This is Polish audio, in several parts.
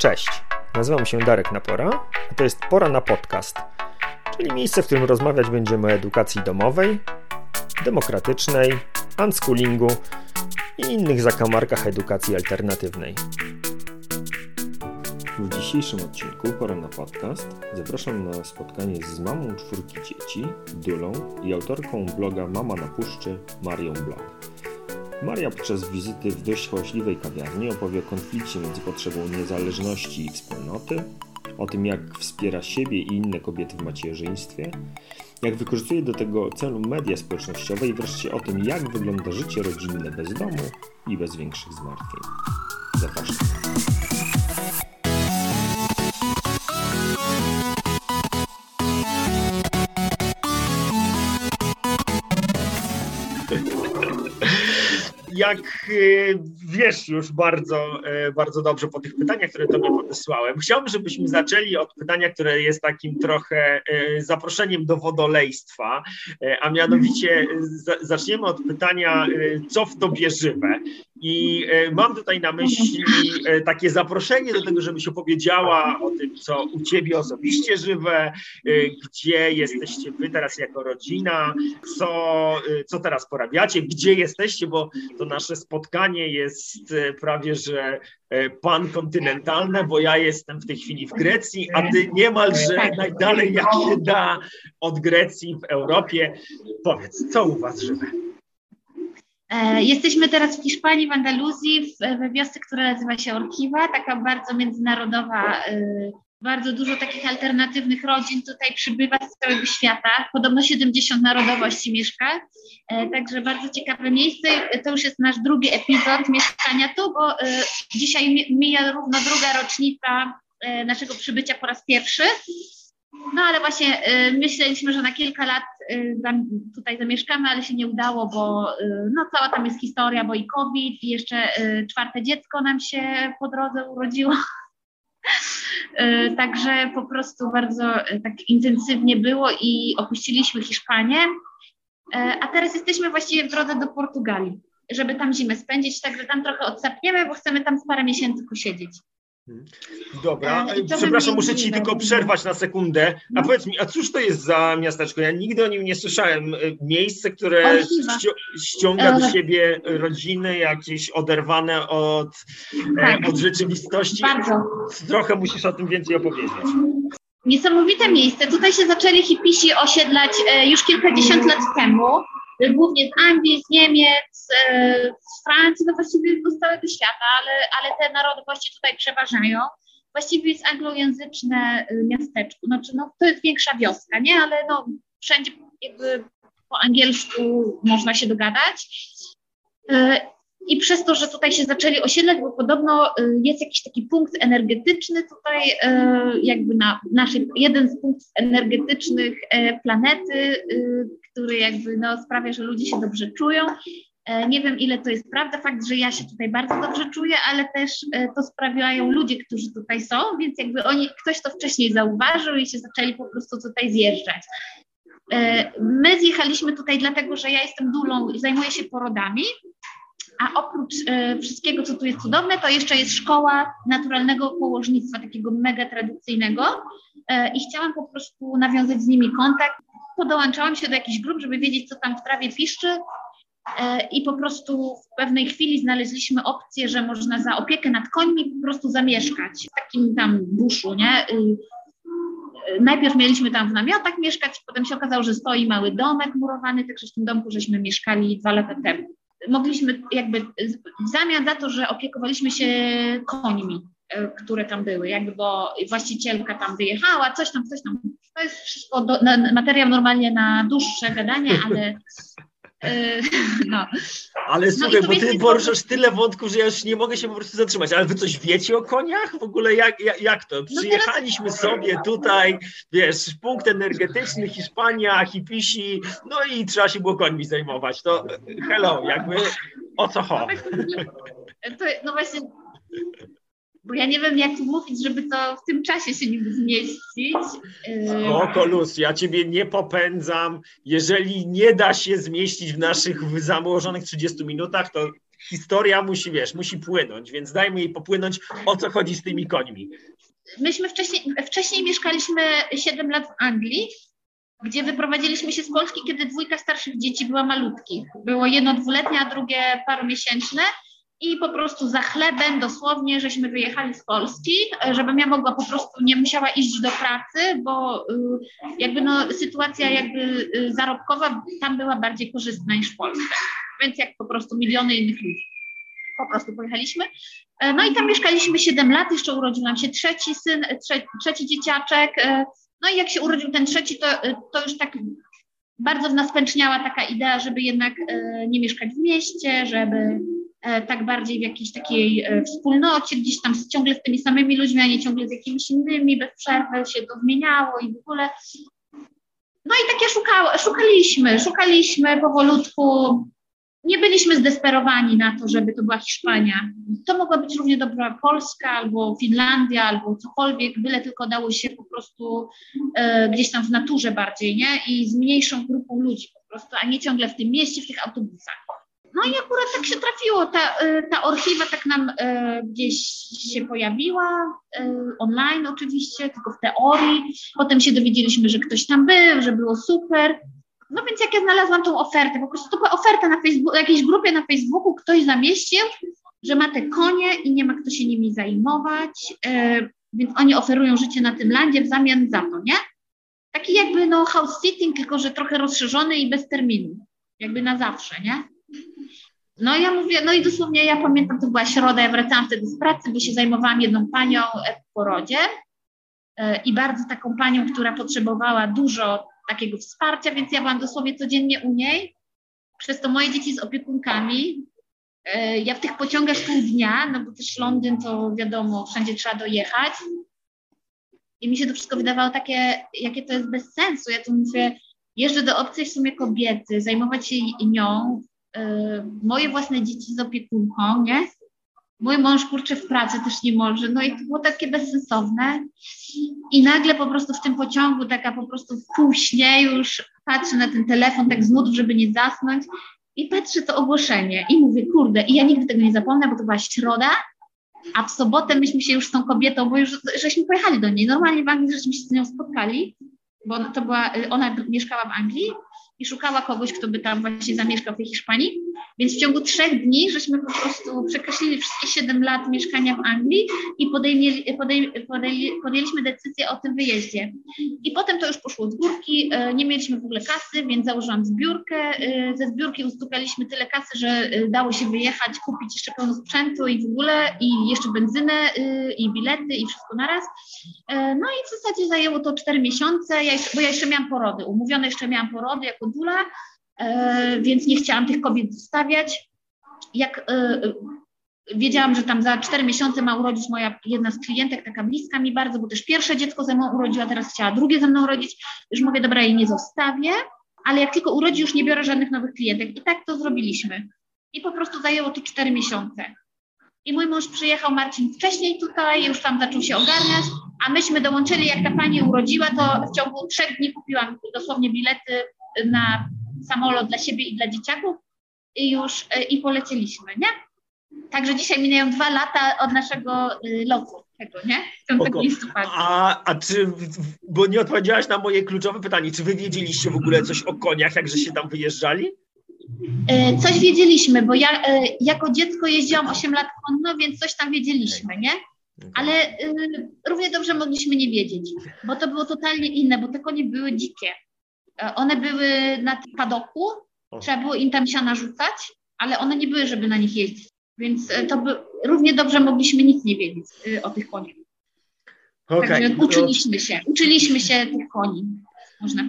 Cześć, nazywam się Darek Napora, a to jest Pora na Podcast, czyli miejsce, w którym rozmawiać będziemy o edukacji domowej, demokratycznej, unschoolingu i innych zakamarkach edukacji alternatywnej. W dzisiejszym odcinku Pora na Podcast zapraszam na spotkanie z mamą czwórki dzieci, Dulą i autorką bloga Mama na Puszczy, Marią Blog. Maria podczas wizyty w dość hałaśliwej kawiarni opowie o konflikcie między potrzebą niezależności i wspólnoty, o tym jak wspiera siebie i inne kobiety w macierzyństwie, jak wykorzystuje do tego celu media społecznościowe i wreszcie o tym jak wygląda życie rodzinne bez domu i bez większych zmartwień. Zapraszam. Jak y, wiesz już bardzo, y, bardzo dobrze po tych pytaniach, które Tobie podesłałem, chciałbym, żebyśmy zaczęli od pytania, które jest takim trochę y, zaproszeniem do wodolejstwa, a mianowicie zaczniemy od pytania, co w Tobie żywe? I mam tutaj na myśli takie zaproszenie do tego, żebyś opowiedziała o tym, co u Ciebie osobiście żywe, gdzie jesteście Wy teraz jako rodzina, co, co teraz porabiacie, gdzie jesteście, bo to nasze spotkanie jest e, prawie że e, pankontynentalne, bo ja jestem w tej chwili w Grecji, a ty niemalże najdalej jak się da od Grecji w Europie. Powiedz, co u was żywe? E, jesteśmy teraz w Hiszpanii, w Andaluzji, we wiosce, która nazywa się Orkiwa, taka bardzo międzynarodowa bardzo dużo takich alternatywnych rodzin tutaj przybywa z całego świata. Podobno 70 narodowości mieszka, e, także bardzo ciekawe miejsce. To już jest nasz drugi epizod mieszkania tu, bo e, dzisiaj mija równo druga rocznica e, naszego przybycia po raz pierwszy. No ale właśnie myśleliśmy, że na kilka lat tutaj zamieszkamy, ale się nie udało, bo no, cała tam jest historia, bo i COVID, i jeszcze czwarte dziecko nam się po drodze urodziło. E, także po prostu bardzo e, tak intensywnie było i opuściliśmy Hiszpanię. A teraz jesteśmy właściwie w drodze do Portugalii, żeby tam zimę spędzić, także tam trochę odsapniemy, bo chcemy tam parę miesięcy posiedzieć. Dobra, e, przepraszam, muszę ci tylko przerwać na sekundę. A powiedz mi, a cóż to jest za miasteczko? Ja nigdy o nim nie słyszałem. E, miejsce, które ściąga do e. siebie rodziny jakieś oderwane od, tak. od rzeczywistości. Bardzo. Trochę musisz o tym więcej opowiedzieć. Niesamowite miejsce. Tutaj się zaczęli hipisi osiedlać już kilkadziesiąt lat temu głównie z Anglii, z Niemiec, e, z Francji, no właściwie z całego świata, ale, ale te narodowości tutaj przeważają. Właściwie jest anglojęzyczne e, miasteczko, znaczy no, to jest większa wioska, nie, ale no, wszędzie jakby po angielsku można się dogadać. E, I przez to, że tutaj się zaczęli osiedlać, bo podobno jest jakiś taki punkt energetyczny tutaj, jakby na naszej, jeden z punktów energetycznych planety, który jakby no, sprawia, że ludzie się dobrze czują. E, nie wiem, ile to jest prawda, fakt, że ja się tutaj bardzo dobrze czuję, ale też e, to sprawiają ludzie, którzy tutaj są, więc jakby oni, ktoś to wcześniej zauważył i się zaczęli po prostu tutaj zjeżdżać. E, my zjechaliśmy tutaj dlatego, że ja jestem dulą zajmuję się porodami, a oprócz wszystkiego, co tu jest cudowne, to jeszcze jest szkoła naturalnego położnictwa, takiego mega tradycyjnego i chciałam po prostu nawiązać z nimi kontakt podołączałam się do jakichś grup, żeby wiedzieć, co tam w trawie piszczy. E, I po prostu w pewnej chwili znaleźliśmy opcję, że można za opiekę nad końmi po prostu zamieszkać w takim tam buszu, nie? Najpierw mieliśmy tam w namiotach mieszkać, potem się okazało, że stoi mały domek murowany, także w tym domku żeśmy mieszkali dwa lata temu. Mogliśmy jakby w zamian za to, że opiekowaliśmy się końmi, E, które tam były, jakby, bo właścicielka tam wyjechała, coś tam, coś tam. To jest wszystko do, na, materiał normalnie na dłuższe gadanie, ale no. Ale no słuchaj, no bo ty poruszasz tyle wątków, że ja już nie mogę się po prostu zatrzymać. Ale wy coś wiecie o koniach? W ogóle jak, jak, jak to? No Przyjechaliśmy no sobie tutaj, wiesz, punkt energetyczny, Hiszpania, hipisi, no i trzeba się było końmi zajmować. To hello, jakby o co chodzi? No właśnie, bo ja nie wiem, jak mówić, żeby to w tym czasie się nim zmieścić. O, Kolus, ja ciebie nie popędzam. Jeżeli nie da się zmieścić w naszych założonych 30 minutach, to historia musi, wiesz, musi płynąć, więc dajmy jej popłynąć, o co chodzi z tymi końmi. Myśmy wcześniej, wcześniej mieszkaliśmy 7 lat w Anglii, gdzie wyprowadziliśmy się z Polski, kiedy dwójka starszych dzieci była malutkich. Było jedno dwuletnie, a drugie paromiesięczne i po prostu za chlebem dosłownie, żeśmy wyjechali z Polski, żebym ja mogła po prostu nie musiała iść do pracy, bo y, jakby no sytuacja jakby y, zarobkowa tam była bardziej korzystna niż w Polsce. Więc jak po prostu miliony innych ludzi. Po prostu pojechaliśmy. E, no i tam mieszkaliśmy 7 lat, jeszcze urodził nam się trzeci syn, trze, trzeci dzieciaczek. E, no i jak się urodził ten trzeci, to, e, to już tak bardzo w nas pęczniała taka idea, żeby jednak nie mieszkać w mieście, żeby E, tak bardziej w jakiejś takiej e, wspólnocie, gdzieś tam ciągle z tymi samymi ludźmi, a nie ciągle z jakimiś innymi, bez przerwy się to zmieniało i w ogóle. No i takie szukało, szukaliśmy, szukaliśmy powolutku. Nie byliśmy zdesperowani na to, żeby to była Hiszpania. To mogła być równie dobra Polska albo Finlandia, albo cokolwiek, byle tylko dało się po prostu e, gdzieś tam w naturze bardziej, nie? I z mniejszą grupą ludzi po prostu, a nie ciągle w tym mieście, w tych autobusach. No i akurat tak się trafiło, ta, y, ta orchiwa tak nam y, gdzieś się pojawiła, y, online oczywiście, tylko w teorii. Potem się dowiedzieliśmy, że ktoś tam był, że było super. No więc jak ja znalazłam tą ofertę, po prostu to była oferta na Facebooku, jakiejś grupie na Facebooku, ktoś zamieścił, że ma te konie i nie ma kto się nimi zajmować, więc oni oferują życie na tym landzie w zamian za to, nie? Taki jakby no house sitting, tylko że trochę rozszerzony i bez terminu, jakby na zawsze, nie? No ja mówię, no i dosłownie ja pamiętam, to była środa, ja wracałam wtedy z pracy, bo się zajmowałam jedną panią w porodzie e, i bardzo taką panią, która potrzebowała dużo takiego wsparcia, więc ja byłam dosłownie codziennie u niej. Przez to moje dzieci z opiekunkami. E, ja w tych pociągach pół dnia, no bo też Londyn to wiadomo, wszędzie trzeba dojechać. I mi się to wszystko wydawało takie, jakie to jest bez sensu. Ja tu mówię, jeżdżę do obcej w sumie kobiety, zajmować się nią, moje własne dzieci z opiekunką, nie? Mój mąż kurczę w pracy też nie może, no i to było takie bezsensowne. I nagle po prostu w tym pociągu, taka po prostu w pół śnie już patrzę na ten telefon tak z żeby nie zasnąć i patrzę to ogłoszenie i mówię, kurde, i ja nigdy tego nie zapomnę, bo to była środa, a w sobotę myśmy się już z tą kobietą, bo już żeśmy pojechali do niej, normalnie w Anglii żeśmy się z nią spotkali, bo to była, ona mieszkała w Anglii i szukała kogoś, kto by tam właśnie zamieszkał w tej Hiszpanii. Więc w ciągu trzech dni żeśmy po prostu przekreślili wszystkie siedem lat mieszkania w Anglii i podejmieli, podej, podej, podjęliśmy decyzję o tym wyjeździe. I potem to już poszło z górki, e, nie mieliśmy w ogóle kasy, więc założyłam zbiórkę. E, ze zbiórki ustukaliśmy tyle kasy, że e, dało się wyjechać, kupić jeszcze pełno sprzętu i w ogóle, i jeszcze benzynę, i bilety, i wszystko naraz. No i w zasadzie zajęło to cztery miesiące, bo ja jeszcze miałam porody, umówione jeszcze miałam porody jako dula, więc nie chciałam tych kobiet zostawiać. Jak e, wiedziałam, że tam za cztery miesiące ma urodzić moja jedna z klientek, taka bliska mi bardzo, bo też pierwsze dziecko ze mną urodziła, teraz chciała drugie ze mną urodzić. Już mówię, dobra, jej nie zostawię, ale jak tylko urodzi, już nie biorę żadnych nowych klientek. I tak to zrobiliśmy. I po prostu zajęło to cztery miesiące. I mój mąż przyjechał, Marcin, wcześniej tutaj, już tam zaczął się ogarniać, a myśmy dołączyli, jak ta pani urodziła, to w ciągu trzech dni kupiłam dosłownie bilety na samolot dla siebie i dla dzieciaków i już e, i polecieliśmy, nie? Także dzisiaj minęją dwa lata od naszego y, lotu tego, nie? A, a czy, bo nie odpowiedziałaś na moje kluczowe pytanie, czy wy wiedzieliście w ogóle coś o koniach, jak się tam wyjeżdżali? E, coś wiedzieliśmy, bo ja e, jako dziecko jeździłam 8 lat konno, więc coś tam wiedzieliśmy, nie? Ale y, równie dobrze mogliśmy nie wiedzieć, bo to było totalnie inne, bo te konie były dzikie. E, one były na padoku, trzeba było im tam siana rzucać, ale one nie były, żeby na nich jeździć. Więc e, to by, równie dobrze mogliśmy nic nie wiedzieć e, o tych koniach. Okay. Także uczyliśmy się, uczyliśmy się tych koni.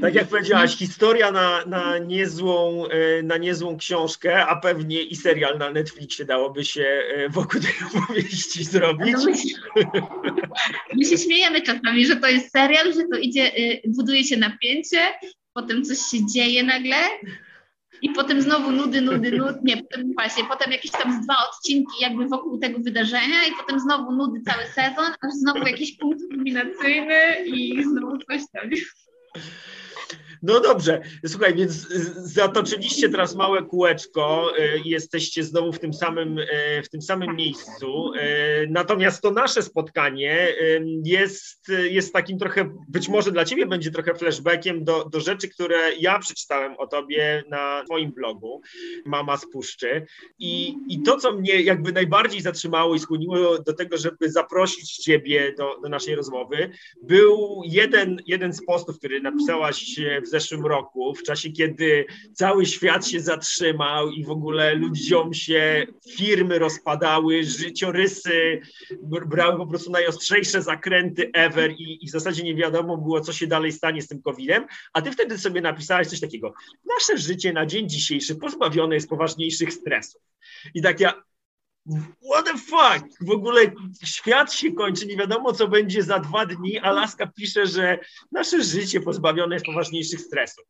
tak jak powiedziałaś, historia na, na, niezłą, na niezłą książkę, a pewnie i serial na Netflixie dałoby się wokół tej opowieści zrobić. No my, my, się śmiejemy czasami, że to jest serial, że to idzie, buduje się napięcie, potem coś się dzieje nagle i potem znowu nudy, nudy, nudy, nie, potem właśnie, potem jakieś tam dwa odcinki jakby wokół tego wydarzenia i potem znowu nudy cały sezon, aż znowu jakiś punkt kulminacyjny i znowu coś tam. No dobrze, słuchaj, więc zatoczyliście teraz małe kółeczko i jesteście znowu w tym samym, e, w tym samym miejscu. E, natomiast to nasze spotkanie jest, jest takim trochę, być może dla ciebie będzie trochę flashbackiem do, do rzeczy, które ja przeczytałem o tobie na twoim blogu, Mama z Puszczy. I, I to, co mnie jakby najbardziej zatrzymało i skłoniło do tego, żeby zaprosić ciebie do, do naszej rozmowy, był jeden, jeden z postów, który napisałaś w zeszłym roku, w czasie, kiedy cały świat się zatrzymał i w ogóle ludziom się firmy rozpadały, życiorysy brały po prostu najostrzejsze zakręty ever i, i w zasadzie nie wiadomo było, co się dalej stanie z tym COVID-em, a ty wtedy sobie napisałeś coś takiego, nasze życie na dzień dzisiejszy pozbawione jest poważniejszych stresów. I tak ja, What the fuck? W ogóle świat się kończy, nie wiadomo co będzie za dwa dni. Alaska pisze, że nasze życie pozbawione jest poważniejszych stresów.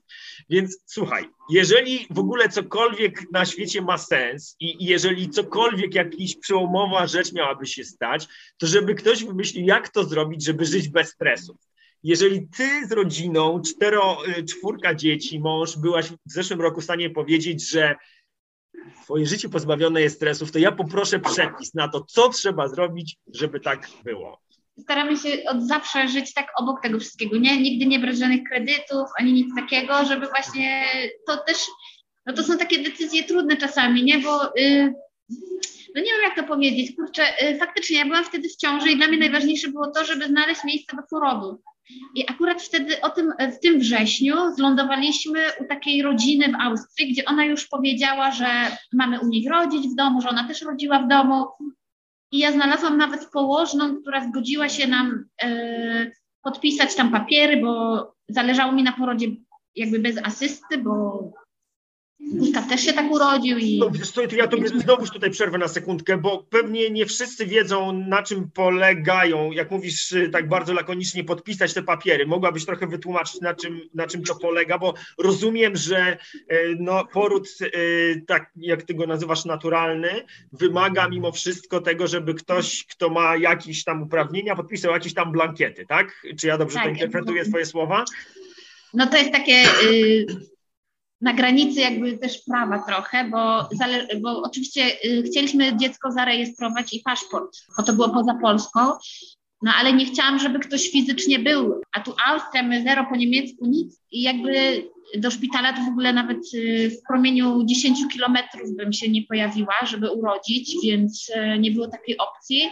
Więc słuchaj, jeżeli w ogóle cokolwiek na świecie ma sens i jeżeli cokolwiek jakaś przełomowa rzecz miałaby się stać, to żeby ktoś wymyślił, jak to zrobić, żeby żyć bez stresów. Jeżeli ty z rodziną, cztero, y, czwórka dzieci, mąż, byłaś w zeszłym roku w stanie powiedzieć, że twoje życie pozbawione jest stresów, to ja poproszę przepis na to, co trzeba zrobić, żeby tak było. Staramy się od zawsze żyć tak obok tego wszystkiego, nie? Nigdy nie brać żadnych kredytów, ani nic takiego, żeby właśnie to też, no to są takie decyzje trudne czasami, nie? Bo yy, no nie wiem jak to powiedzieć, kurczę, yy, faktycznie ja byłam wtedy w ciąży i dla mnie najważniejsze było to, żeby znaleźć miejsce do porodu. I akurat wtedy o tym, w tym wrześniu zlądowaliśmy u takiej rodziny w Austrii, gdzie ona już powiedziała, że mamy u nich rodzić w domu, że ona też rodziła w domu. I ja znalazłam nawet położną, która zgodziła się nam e, podpisać tam papiery, bo zależało mi na porodzie jakby bez asysty, bo Gustaw też się tak urodził i... No, wiesz co, ja tobie znowuż tutaj przerwę na sekundkę, bo pewnie nie wszyscy wiedzą, na czym polegają, jak mówisz tak bardzo lakonicznie, podpisać te papiery. Mogłabyś trochę wytłumaczyć, na czym, na czym to polega, bo rozumiem, że e, no, poród, e, tak jak ty go nazywasz, naturalny, wymaga mimo wszystko tego, żeby ktoś, kto ma jakieś tam uprawnienia, podpisał jakieś tam blankiety, tak? Czy ja dobrze tak, to interpretuję twoje słowa? No to jest takie... Y na granicy jakby też prawa trochę, bo, bo oczywiście y, chcieliśmy dziecko zarejestrować i paszport, bo to było poza Polską, no ale nie chciałam, żeby ktoś fizycznie był, a tu Austria, my zero po niemiecku, nic i jakby do szpitala to w ogóle nawet y, w promieniu 10 kilometrów bym się nie pojawiła, żeby urodzić, więc y, nie było takiej opcji,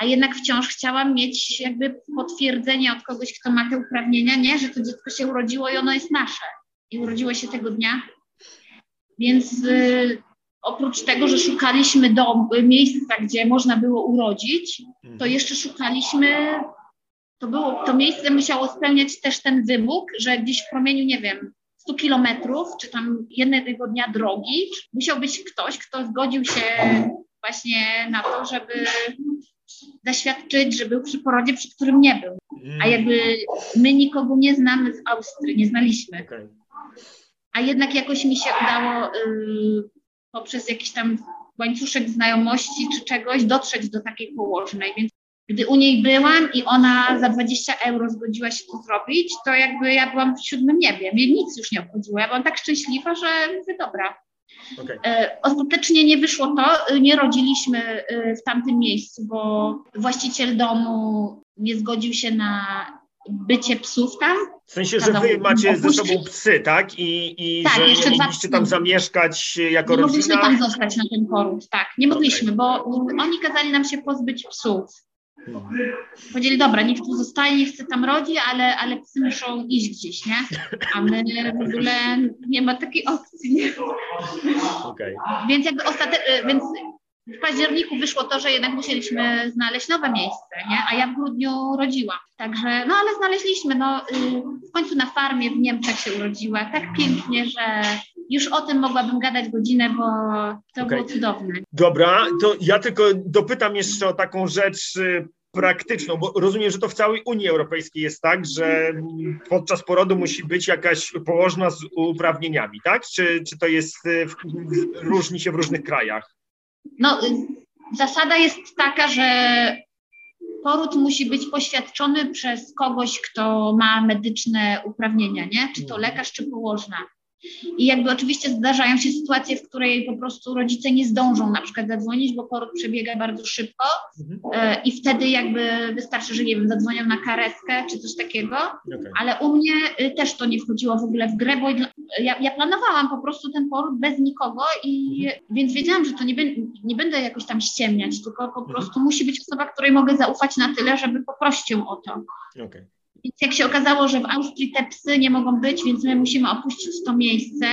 a jednak wciąż chciałam mieć jakby potwierdzenie od kogoś, kto ma te uprawnienia, nie, że to dziecko się urodziło i ono jest nasze i urodziła się tego dnia. Więc y, oprócz tego, że szukaliśmy dom, miejsca, gdzie można było urodzić, to mhm. jeszcze szukaliśmy, to, było, to miejsce musiało spełniać też ten wymóg, że gdzieś w promieniu, nie wiem, 100 kilometrów, czy tam jednego dnia drogi, musiał być ktoś, kto zgodził się właśnie na to, żeby zaświadczyć, że był przy porodzie, przy którym nie był. A mm. jakby my nikogo nie znamy w Austrii, nie znaliśmy. Okay a jednak jakoś mi się udało y, poprzez jakiś tam łańcuszek znajomości czy czegoś dotrzeć do takiej położnej, więc gdy u niej byłam i ona za 20 euro zgodziła się to zrobić, to jakby ja byłam w siódmym niebie, mnie nic już nie obchodziło, ja byłam tak szczęśliwa, że mówię, dobra. Okay. Ostatecznie nie wyszło to, nie rodziliśmy y, w tamtym miejscu, bo właściciel domu nie zgodził się na bycie psów tam. W sensie, że wy macie opuścić. ze sobą psy, tak? I, i tak, że jeszcze nie mogliście tam zamieszkać jako nie rodzina? Nie mogliśmy tam zostać na ten poród, tak. Nie mogliśmy, okay. bo oni kazali nam się pozbyć psów. Hmm. Powiedzieli, dobra, niech tu zostaje, nie chce tam rodzi, ale, ale psy muszą iść gdzieś, nie? A my w ogóle nie ma takiej opcji, nie? Okay. Więc jakby ostatecznie, więc w październiku wyszło to, że jednak musieliśmy znaleźć nowe miejsce, nie? a ja w grudniu rodziłam. Także, no ale znaleźliśmy, no y, w końcu na farmie w Niemczech się urodziła, tak pięknie, że już o tym mogłabym gadać godzinę, bo to okay. było cudowne. Dobra, to ja tylko dopytam jeszcze o taką rzecz y, praktyczną, bo rozumiem, że to w całej Unii Europejskiej jest tak, że podczas porodu musi być jakaś położna z uprawnieniami, tak? Czy, czy to jest, y, różni się w różnych krajach? No, zasada jest taka, że poród musi być poświadczony przez kogoś, kto ma medyczne uprawnienia, nie? Czy to lekarz, czy położna. I jakby oczywiście zdarzają się sytuacje, w której po prostu rodzice nie zdążą na przykład zadzwonić, bo poród przebiega bardzo szybko mhm. E, i wtedy jakby wystarczy, że nie wiem, zadzwonią na karetkę czy coś takiego, okay. ale u mnie y, też to nie wchodziło w ogóle w grę, bo ja, ja planowałam po prostu ten poród bez nikogo i mhm. więc wiedziałam, że to nie, nie będę jakoś tam ściemniać, tylko po mhm. prostu musi być osoba, której mogę zaufać na tyle, żeby poprosić ją o to. Okay. Więc jak się okazało, że w Austrii te psy nie mogą być, więc my musimy opuścić to miejsce,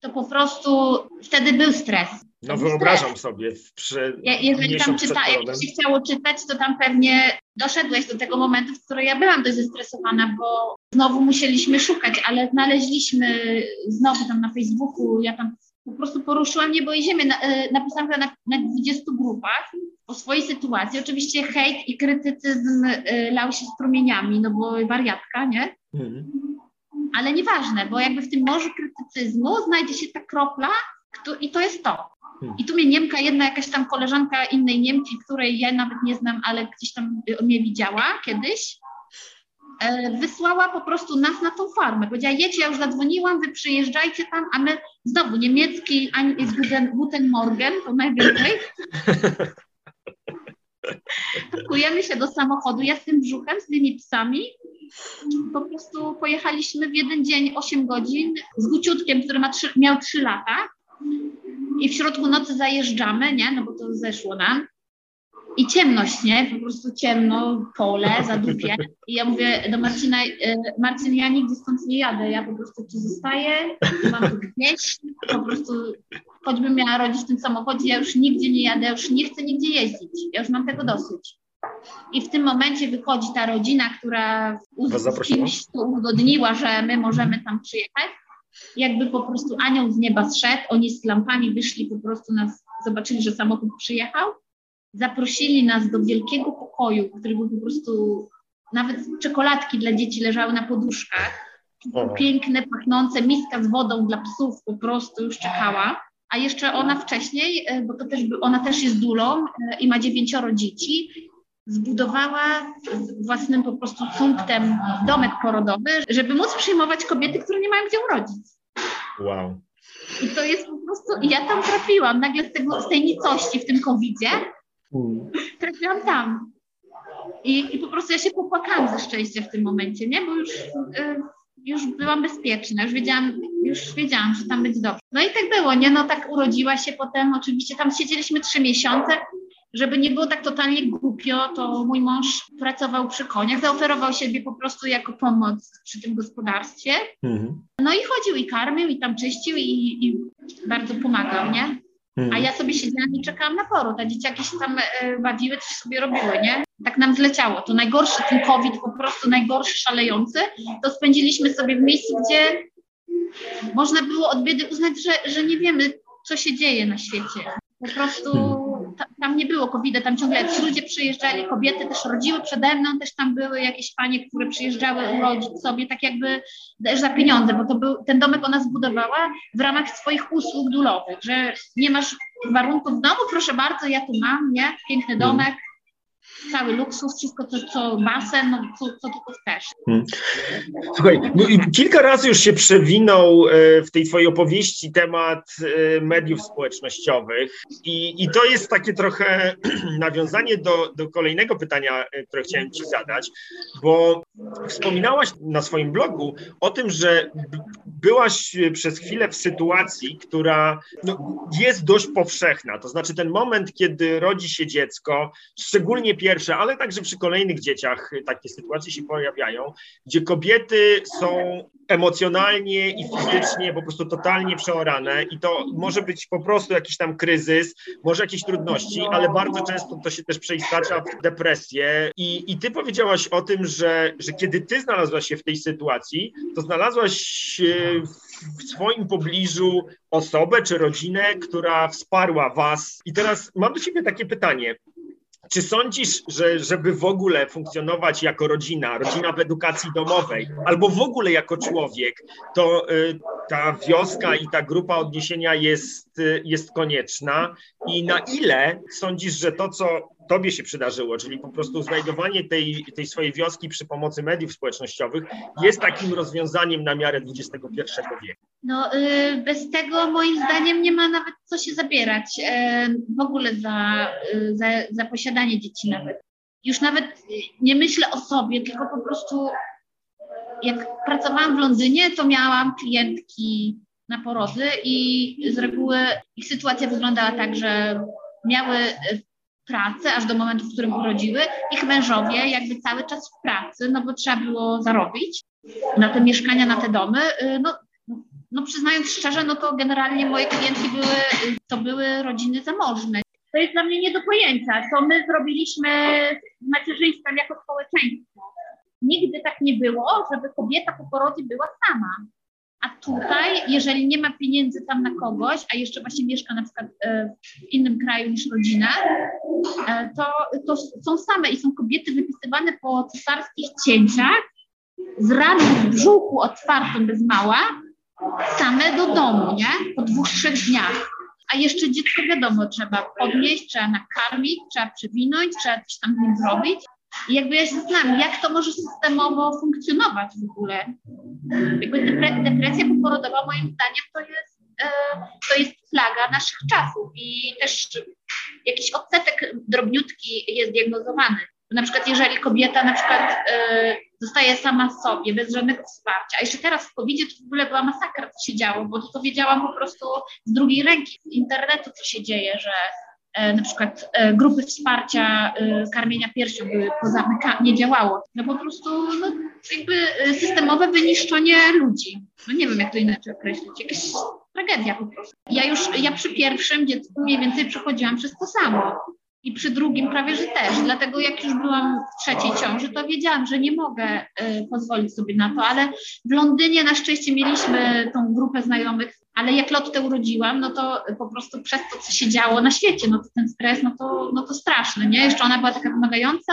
to po prostu wtedy był stres. No wyobrażam stres. sobie. Przy, ja, jeżeli tam czyta, jak się chciało czytać, to tam pewnie doszedłeś do tego momentu, w którym ja byłam dość zestresowana, bo znowu musieliśmy szukać, ale znaleźliśmy znowu tam na Facebooku, ja tam po prostu poruszyłam niebo i ziemię. E, napisałam na, na 20 grupach o swojej sytuacji. Oczywiście hejt i krytycyzm e, lał się strumieniami, no bo wariatka, nie? Mhm. Ale nieważne, bo jakby w tym morzu krytycyzmu znajdzie się ta kropla i to jest to. Mhm. I tu mnie Niemka, jedna jakaś tam koleżanka innej Niemki, której ja nawet nie znam, ale gdzieś tam mnie widziała kiedyś, wysłała po prostu nas na tą farmę. Powiedziała, jedź, ja już zadzwoniłam, wy przyjeżdżajcie tam, a my znowu niemiecki, ani Guten Morgen, to najwięcej. Pakujemy się do samochodu, ja z tym brzuchem, z tymi psami, po prostu pojechaliśmy w jeden dzień 8 godzin z Guciutkiem, który ma 3, miał 3 lata i w środku nocy zajeżdżamy, nie, no bo to zeszło nam i ciemność, nie? Po prostu ciemno, pole, zadupie. I ja mówię do Marcina, e, Marcin, ja nigdzie stąd nie jadę, ja po prostu tu zostaję, mam tu gdzieś, po prostu choćbym miała rodzić w tym samochodzie, ja już nigdzie nie jadę, ja już nie chcę nigdzie jeździć, ja już mam tego dosyć. I w tym momencie wychodzi ta rodzina, która z kimś tu uzgodniła, że my możemy tam przyjechać. Jakby po prostu anioł z nieba zszedł, oni z lampami wyszli, po prostu nas zobaczyli, że samochód przyjechał zaprosili nas do wielkiego pokoju, który był po prostu, nawet czekoladki dla dzieci leżały na poduszkach. Piękne, pachnące, miska z wodą dla psów po prostu już czekała. A jeszcze ona wcześniej, e, bo to też, ona też jest dulą e, i ma dziewięcioro dzieci, zbudowała własnym po prostu punktem domek porodowy, żeby móc przyjmować kobiety, które nie mają gdzie urodzić. Wow. I to jest po prostu, ja tam trafiłam nagle z, tego, z tej nicości w tym Trafiłam tam. I, I po prostu ja się popłakałam ze szczęścia w tym momencie, nie? Bo już, y, już byłam bezpieczna, już wiedziałam, już wiedziałam, że tam będzie dobrze. No i tak było, nie? No tak urodziła się potem, oczywiście tam siedzieliśmy trzy miesiące, żeby nie było tak totalnie głupio, to mój mąż pracował przy koniach, zaoferował siebie po prostu jako pomoc przy tym gospodarstwie. Mhm. No i chodził i karmił, i tam czyścił, i, i bardzo pomagał, nie? A mhm. ja sobie siedziałam i czekałam na poród, a dzieciaki się tam e, bawiły, coś sobie robiły, nie? Tak nam zleciało. To najgorszy, ten COVID po prostu najgorszy, szalejący, to spędziliśmy sobie w miejscu, gdzie można było od biedy uznać, że, że nie wiemy, co się dzieje na świecie. Po prostu mhm. Tam nie było covid tam ciągle ci ludzie przyjeżdżali, kobiety też rodziły przede mną, też tam były jakieś panie, które przyjeżdżały urodzić sobie tak jakby też za pieniądze, bo to był, ten domek ona zbudowała w ramach swoich usług dulowych, że nie masz warunków w domu, proszę bardzo, ja tu mam, nie? Piękny domek, cały luksus, wszystko co, co basen, no, co, co tylko chcesz. Hmm. Słuchaj, no, kilka razy już się przewinął e, w tej twojej opowieści temat e, mediów społecznościowych i, i to jest takie trochę nawiązanie do, do kolejnego pytania, e, które chciałem ci zadać, bo wspominałaś na swoim blogu o tym, że byłaś przez chwilę w sytuacji, która no, jest dość powszechna, to znaczy ten moment, kiedy rodzi się dziecko, szczególnie pierwsze, ale także przy kolejnych dzieciach takie sytuacje się pojawiają, gdzie kobiety są emocjonalnie i fizycznie po prostu totalnie przeorane i to może być po prostu jakiś tam kryzys, może jakieś trudności, ale bardzo często to się też przeistacza w depresję i, i ty powiedziałaś o tym, że, że kiedy ty znalazłaś się w tej sytuacji, to znalazłaś w swoim pobliżu osobę czy rodzinę, która wsparła was. I teraz mam do ciebie takie pytanie. Czy sądzisz, że żeby w ogóle funkcjonować jako rodzina, rodzina w edukacji domowej, albo w ogóle jako człowiek, to y, ta wioska i ta grupa odniesienia jest, y, jest konieczna? I na ile sądzisz, że to, co tobie się przydarzyło, czyli po prostu znajdowanie tej, tej swojej wioski przy pomocy mediów społecznościowych jest takim rozwiązaniem na miarę XXI wieku? No, y, bez tego moim zdaniem nie ma nawet co się zabierać y, w ogóle za, y, za, za posiadanie dzieci nawet. Już nawet nie myślę o sobie, tylko po prostu jak pracowałam w Londynie, to miałam klientki na porody i z reguły ich sytuacja wyglądała tak, że miały pracę aż do momentu, w którym urodziły. Ich mężowie jakby cały czas w pracy, no bo trzeba było zarobić na te mieszkania, na te domy. No, no przyznając szczerze, no to generalnie moje klientki były, to były rodziny zamożne. To jest dla mnie nie do pojęcia, co my zrobiliśmy z macierzyństwem jako społeczeństwo. Nigdy tak nie było, żeby kobieta po porodzie była sama. A tutaj, jeżeli nie ma pieniędzy tam na kogoś, a jeszcze właśnie mieszka na przykład e, w innym kraju niż rodzina, e, to, to są same i są kobiety wypisywane po cesarskich cięciach z raną w brzuchu otwartą bez mała, same do domu, nie? Po dwóch, trzech dniach. A jeszcze dziecko wiadomo, trzeba podnieść, trzeba nakarmić, trzeba przewinąć, trzeba coś tam z nim zrobić. I jakby ja się jak to może systemowo funkcjonować w ogóle. Jakby depresja poporodowa moim zdaniem to jest, e, to jest flaga naszych czasów i też jakiś odsetek drobniutki jest diagnozowany. Na przykład jeżeli kobieta na przykład e, zostaje sama sobie, bez żadnego wsparcia, a jeszcze teraz w covid to w ogóle była masakra, co się działo, bo to wiedziałam po prostu z drugiej ręki, z internetu, co się dzieje, że na przykład e, grupy wsparcia e, karmienia piersią były pozamykane, nie działało. No po prostu no, jakby systemowe wyniszczenie ludzi. No nie wiem, jak to inaczej określić. Jakaś tragedia po prostu. Ja już, ja przy pierwszym dziecku mniej więcej przechodziłam przez to samo. I przy drugim prawie, że też. Dlatego jak już byłam w trzeciej ciąży, to wiedziałam, że nie mogę y, pozwolić sobie na to, ale w Londynie na szczęście mieliśmy tą grupę znajomych, ale jak Lottę urodziłam, no to po prostu przez to, co się działo na świecie, no to ten stres, no to, no to straszny, nie? Jeszcze ona była taka wymagająca,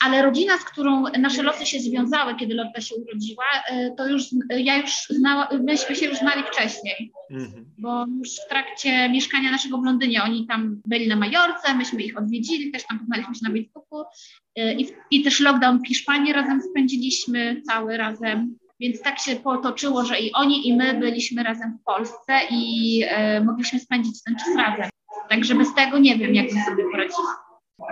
ale rodzina, z którą nasze losy się związały, kiedy Lotta się urodziła, e, to już ja już znała, myśmy się już znali wcześniej, mhm. bo już w trakcie mieszkania naszego w Londynie, oni tam byli na Majorce, myśmy ich odwiedzili, też tam poznaliśmy się na Facebooku e, i, i też lockdown w Hiszpanii razem spędziliśmy cały razem. Więc tak się potoczyło, że i oni, i my byliśmy razem w Polsce i e, mogliśmy spędzić ten czas razem. Także bez tego nie wiem, jak bym sobie poradziła.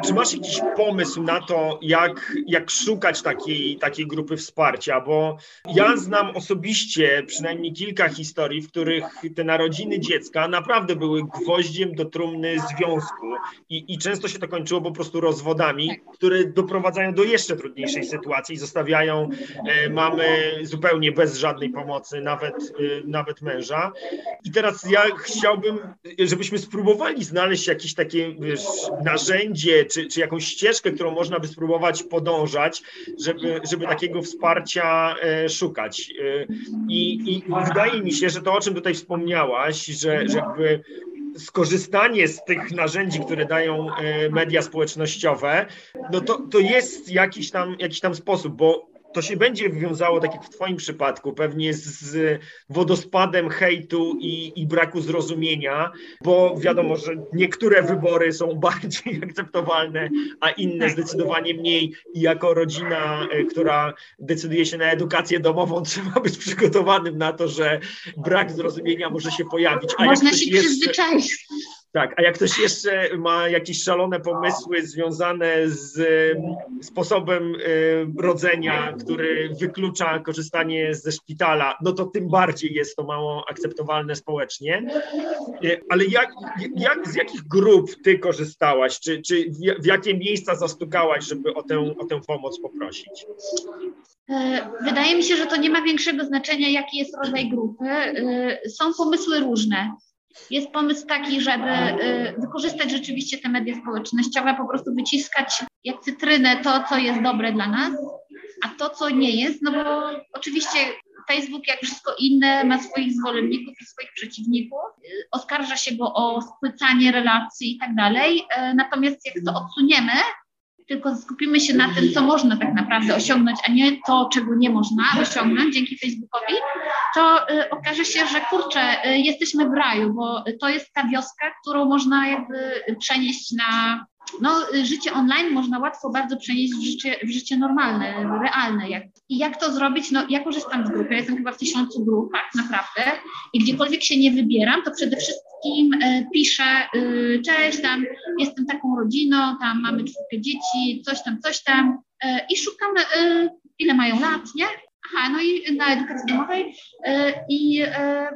Czy masz jakiś pomysł na to, jak, jak szukać takiej, takiej grupy wsparcia? Bo ja znam osobiście przynajmniej kilka historii, w których te narodziny dziecka naprawdę były gwoździem do trumny związku i, i często się to kończyło po prostu rozwodami, które doprowadzają do jeszcze trudniejszej sytuacji, zostawiają e, mamy zupełnie bez żadnej pomocy, nawet, e, nawet męża. I teraz ja chciałbym, żebyśmy spróbowali znaleźć jakieś takie wiesz, narzędzie, czy, czy jakąś ścieżkę, którą można by spróbować podążać, żeby, żeby takiego wsparcia e, szukać. E, I, I wydaje mi się, że to, o czym tutaj wspomniałaś, że, że jakby skorzystanie z tych narzędzi, które dają e, media społecznościowe, no to, to jest jakiś tam, jakiś tam sposób, bo to się będzie wiązało, tak jak w Twoim przypadku, pewnie z wodospadem hejtu i, i braku zrozumienia, bo wiadomo, że niektóre wybory są bardziej akceptowalne, a inne zdecydowanie mniej. I jako rodzina, e, która decyduje się na edukację domową, trzeba być przygotowanym na to, że brak zrozumienia może się pojawić. A Można się przyzwyczaić. Tak, a jak ktoś jeszcze ma jakieś szalone pomysły związane z sposobem rodzenia, który wyklucza korzystanie ze szpitala, no to tym bardziej jest to mało akceptowalne społecznie. Ale jak, jak z jakich grup ty korzystałaś? Czy, czy w jakie miejsca zastukałaś, żeby o tę, o tę pomoc poprosić? E, wydaje mi się, że to nie ma większego znaczenia, jaki jest rodzaj grupy. E, są pomysły różne. Jest pomysł taki, żeby y, wykorzystać rzeczywiście te media społecznościowe, po prostu wyciskać jak cytrynę to, co jest dobre dla nas, a to, co nie jest, no bo oczywiście Facebook, jak wszystko inne, ma swoich zwolenników i swoich przeciwników. Y, oskarża się go o spłycanie relacji i tak dalej. Y, natomiast jak to odsuniemy, tylko skupimy się na tym, co można tak naprawdę osiągnąć, a nie to, czego nie można osiągnąć dzięki Facebookowi, to y, okaże się, że kurczę, y, jesteśmy w raju, bo to jest ta wioska, którą można jakby przenieść na no, życie online można łatwo bardzo przenieść w życie, w życie normalne, realne. Jak, I jak to zrobić? No, ja korzystam z grup, jestem chyba w tysiącu grupach naprawdę i gdziekolwiek się nie wybieram, to przede wszystkim e, piszę, e, cześć, tam jestem taką rodziną, tam mamy czwórkę dzieci, coś tam, coś tam e, i szukam, e, ile mają lat, nie? Aha, no i na edukacji domowej e, i e,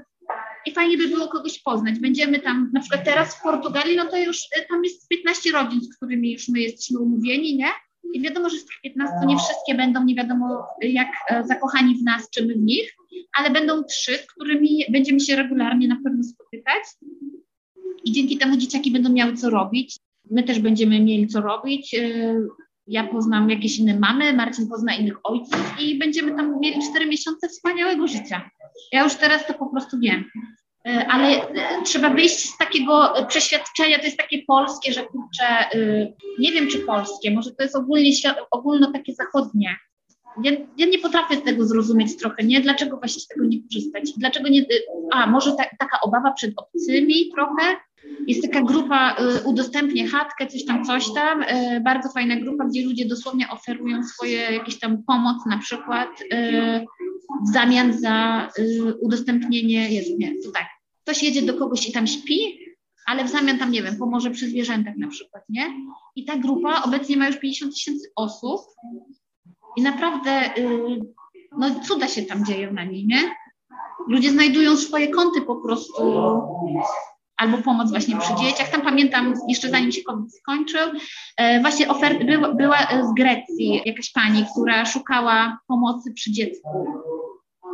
i fajnie by było kogoś poznać. Będziemy tam, na przykład teraz w Portugalii, no to już e, tam jest 15 rodzin, z którymi już my jesteśmy umówieni, nie? I wiadomo, że z tych 15 nie wszystkie będą nie wiadomo jak e, zakochani w nas czy my w nich, ale będą trzy, z którymi będziemy się regularnie na pewno spotykać. I dzięki temu dzieciaki będą miały co robić. My też będziemy mieli co robić. E, ja poznam jakieś inne mamy, Marcin pozna innych ojców i będziemy tam mieli cztery miesiące wspaniałego życia. Ja już teraz to po prostu wiem. E, ale e, trzeba wyjść z takiego przeświadczenia, to jest takie polskie, że kurczę, e, nie wiem czy polskie, może to jest ogólnie, ogólno takie zachodnie. Ja, ja, nie potrafię tego zrozumieć trochę, nie? Dlaczego właśnie z tego nie korzystać? Dlaczego nie, a może ta, taka obawa przed obcymi trochę? Jest taka grupa, y, udostępnię chatkę, coś tam, coś tam. Y, bardzo fajna grupa, gdzie ludzie dosłownie oferują swoje jakieś tam pomoc na przykład y, w zamian za udostępnienie, Jezu, nie, to tak, ktoś jedzie do kogoś i tam śpi, ale w zamian tam, nie wiem, pomoże przy zwierzętach na przykład, nie? I ta grupa obecnie ma już 50 tysięcy osób i naprawdę, no cuda się tam dzieją na niej, nie? Ludzie znajdują swoje kąty po prostu albo pomoc właśnie przy dzieciach. Tam pamiętam, jeszcze zanim się COVID skończył, e, właśnie oferta była, była z Grecji jakaś pani, która szukała pomocy przy dziecku.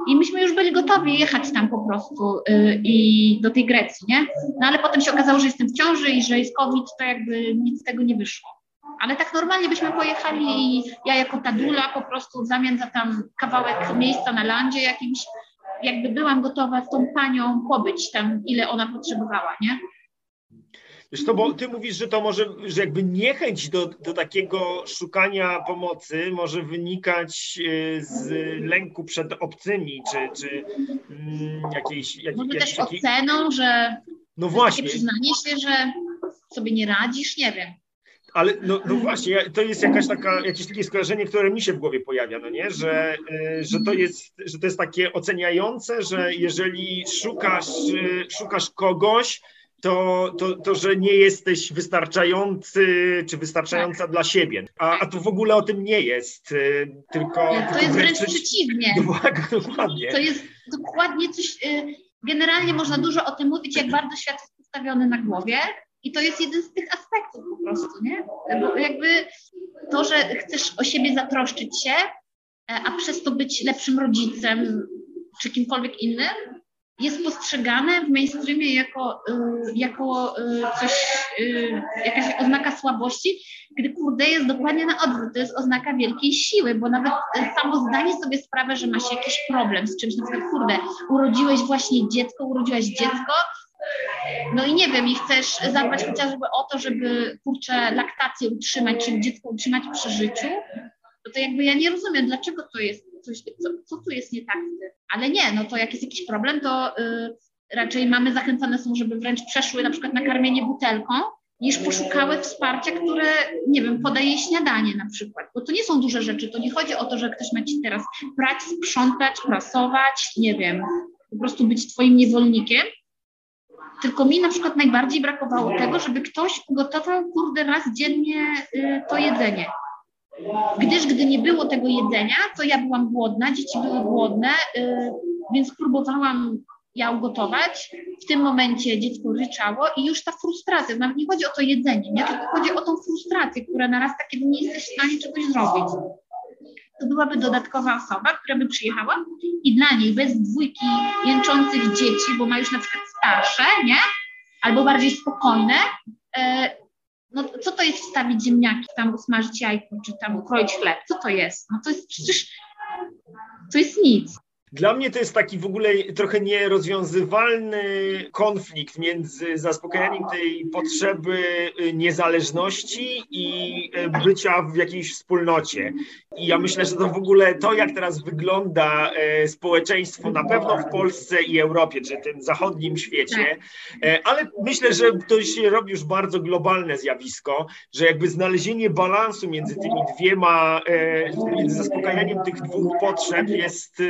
I myśmy już byli gotowi jechać tam po prostu yy, i do tej Grecji, nie? No ale potem się okazało, że jestem w ciąży i że jest COVID, to jakby nic z tego nie wyszło. Ale tak normalnie byśmy pojechali i ja jako tadula po prostu w zamian za tam kawałek miejsca na landzie jakimś jakby byłam gotowa z tą panią pobyć tam, ile ona potrzebowała, nie? Wiesz to, bo ty mówisz, że to może, że jakby niechęć do, do takiego szukania pomocy może wynikać e, z lęku przed obcymi, czy, czy mm, jakiejś... Jak, może też oceną, że... No właśnie. przyznanie się, że sobie nie radzisz, nie wiem. Ale no, no właśnie, to jest jakaś taka, jakieś takie skojarzenie, które mi się w głowie pojawia, no nie? Że, y, że, to jest, że to jest takie oceniające, że jeżeli szukasz, y, szukasz kogoś, to, to, to, że nie jesteś wystarczający czy wystarczająca tak. dla siebie. A, a tu w ogóle o tym nie jest, y, tylko. To jest wręcz przeciwnie. Dokładnie. To jest dokładnie coś. Generalnie można dużo o tym mówić, jak bardzo świat jest postawiony na głowie, i to jest jeden z tych aspektów po prostu, nie? Bo jakby to, że chcesz o siebie zatroszczyć się, e, a przez to być lepszym rodzicem czy kimkolwiek innym, jest postrzegane w mainstreamie jako, y, jako y, coś, y, jakaś oznaka słabości, gdy kurde jest dokładnie na odwrót, to jest oznaka wielkiej siły, bo nawet samo zdanie sobie sprawę, że masz jakiś problem z czymś, na przykład kurde, urodziłeś właśnie dziecko, urodziłaś dziecko, no i nie wiem, i chcesz zadbać chociażby o to, żeby kurczę laktację utrzymać, czy dziecko utrzymać przy życiu, no to jakby ja nie rozumiem, dlaczego to jest coś, co, co tu jest nie tak Ale nie, no to jak jest jakiś problem, to y, raczej mamy zachęcane są, żeby wręcz przeszły na przykład na karmienie butelką, niż poszukały wsparcia, które, nie wiem, podaje śniadanie na przykład. Bo to nie są duże rzeczy, to nie chodzi o to, że ktoś ma ci teraz prać, sprzątać, prasować, nie wiem, po prostu być twoim niewolnikiem, tylko mi na przykład najbardziej brakowało tego, żeby ktoś ugotował, kurde, raz dziennie y, to jedzenie. Gdyż gdy nie było tego jedzenia, to ja byłam głodna, dzieci były głodne, y, więc próbowałam ja ugotować. W tym momencie dziecko ryczało i już ta frustracja, nawet nie chodzi o to jedzenie, nie? tylko chodzi o tą frustrację, która narasta, kiedy nie jesteś w stanie czegoś zrobić to byłaby dodatkowa osoba, która by przyjechała i dla niej bez dwójki jęczących dzieci, bo ma już na przykład starsze, nie? Albo bardziej spokojne, e, no co to jest wstawić ziemniaki, tam usmażyć jajko, czy tam ukroić chleb? Co to jest? No to jest przecież, to jest nic. Dla mnie to jest taki w ogóle trochę nierozwiązywalny konflikt między zaspokajaniem tej potrzeby y, niezależności i y, bycia w jakiejś wspólnocie. I ja myślę, że to w ogóle to, jak teraz wygląda e, społeczeństwo, na pewno w Polsce i Europie, czy tym zachodnim świecie, e, ale myślę, że to się robi już bardzo globalne zjawisko, że jakby znalezienie balansu między tymi dwiema, e, między zaspokajaniem tych dwóch potrzeb jest,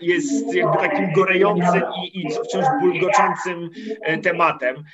jest jakby takim gorejącym i, i wciąż bulgoczącym tematem.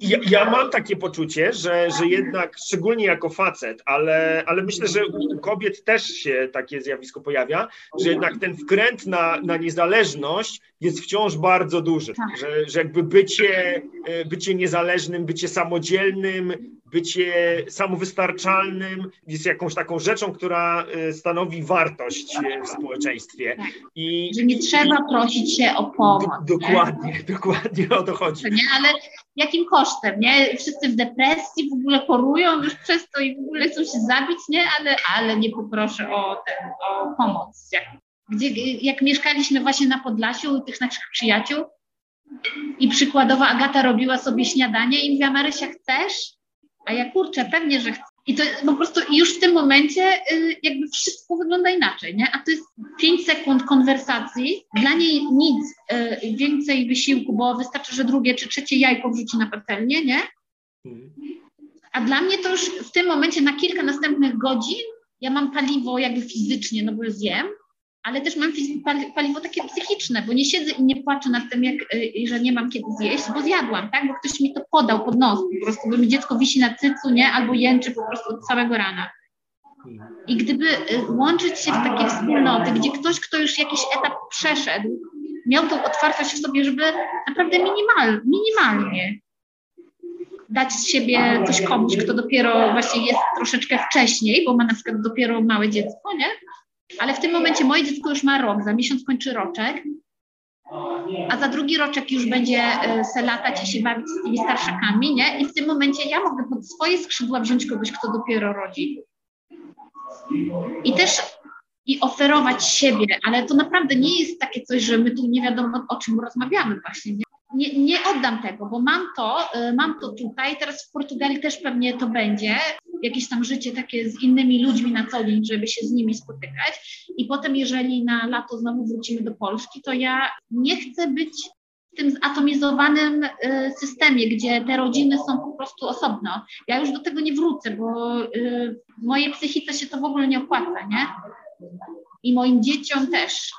Ja, ja, mam takie poczucie, że, że jednak, szczególnie jako facet, ale, ale myślę, że u kobiet też się takie zjawisko pojawia, że jednak ten wkręt na, na niezależność jest wciąż bardzo duży. Tak. Że, że jakby bycie, e, bycie niezależnym, bycie samodzielnym, bycie samowystarczalnym jest jakąś taką rzeczą, która e, stanowi wartość w społeczeństwie. Tak. I, że nie trzeba prosić się o pomoc. dokładnie, nie? dokładnie o to chodzi. Nie, ale jakim kosztem, nie? Wszyscy w depresji w ogóle chorują już przez to i w ogóle chcą się zabić, nie? Ale, ale nie poproszę o, ten, o pomoc. Gdzie, jak mieszkaliśmy właśnie na Podlasiu u tych naszych przyjaciół i przykładowo Agata robiła sobie śniadanie i mówiła, Marysia, chcesz? A ja kurczę, pewnie, że chcę. I to po prostu już w tym momencie y, jakby wszystko wygląda inaczej, nie? A to jest 5 sekund konwersacji, dla niej nic y, więcej wysiłku, bo wystarczy, że drugie czy trzecie jajko wrzuci na patelnię, nie? A dla mnie to już w tym momencie na kilka następnych godzin ja mam paliwo jakby fizycznie, no bo zjem, ale też mam paliwo takie psychiczne, bo nie siedzę i nie płaczę nad tym, jak, y, że nie mam kiedy zjeść, bo zjadłam, tak? Bo ktoś mi to podał pod nos, po prostu, bo mi dziecko wisi na cycu, nie? Albo jęczy po prostu od całego rana. I gdyby y, łączyć się w takie wspólnoty, gdzie ktoś, kto już jakiś etap przeszedł, miał tą otwartość w sobie, żeby naprawdę minimal, minimalnie dać z siebie coś komuś, kto dopiero właśnie jest troszeczkę wcześniej, bo ma na przykład dopiero małe dziecko, nie? Ale w tym momencie moje dziecko już ma rok, za miesiąc kończy roczek, a za drugi roczek już będzie e, se latać i się bawić z tymi starszakami, nie? I w tym momencie ja mogę pod swoje skrzydła wziąć kogoś, kto dopiero rodzi. I też i oferować siebie, ale to naprawdę nie jest takie coś, że my tu nie wiadomo o czym rozmawiamy właśnie, nie? Nie, nie oddam tego, bo mam to, e, mam to tutaj, teraz w Portugalii też pewnie to będzie, jakieś tam życie takie z innymi ludźmi na co dzień, żeby się z nimi spotykać. I potem, jeżeli na lato znowu wrócimy do Polski, to ja nie chcę być w tym zatomizowanym y, systemie, gdzie te rodziny są po prostu osobno. Ja już do tego nie wrócę, bo y, mojej psychice się to w ogóle nie opłaca, nie? I moim dzieciom też.